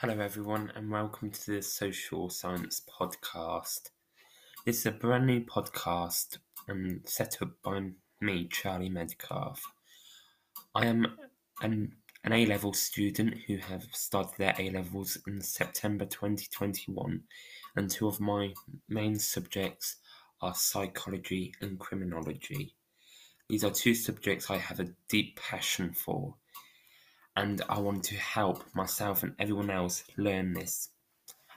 Hello, everyone, and welcome to the Social Science Podcast. This is a brand new podcast um, set up by me, Charlie Medcalf. I am an, an A level student who have started their A levels in September 2021, and two of my main subjects are psychology and criminology. These are two subjects I have a deep passion for and I want to help myself and everyone else learn this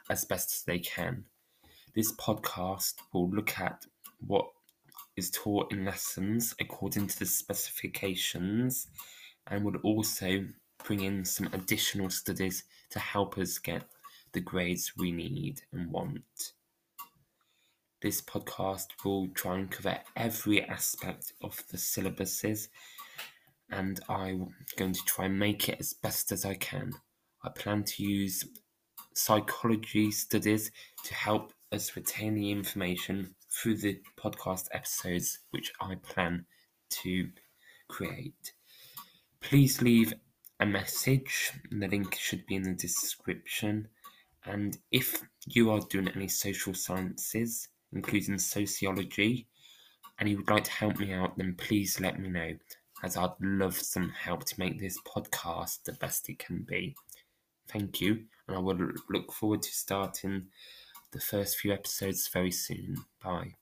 as best as they can. This podcast will look at what is taught in lessons according to the specifications and would also bring in some additional studies to help us get the grades we need and want. This podcast will try and cover every aspect of the syllabuses and I'm going to try and make it as best as I can. I plan to use psychology studies to help us retain the information through the podcast episodes which I plan to create. Please leave a message, the link should be in the description. And if you are doing any social sciences, including sociology, and you would like to help me out, then please let me know as I'd love some help to make this podcast the best it can be. Thank you, and I will look forward to starting the first few episodes very soon. Bye.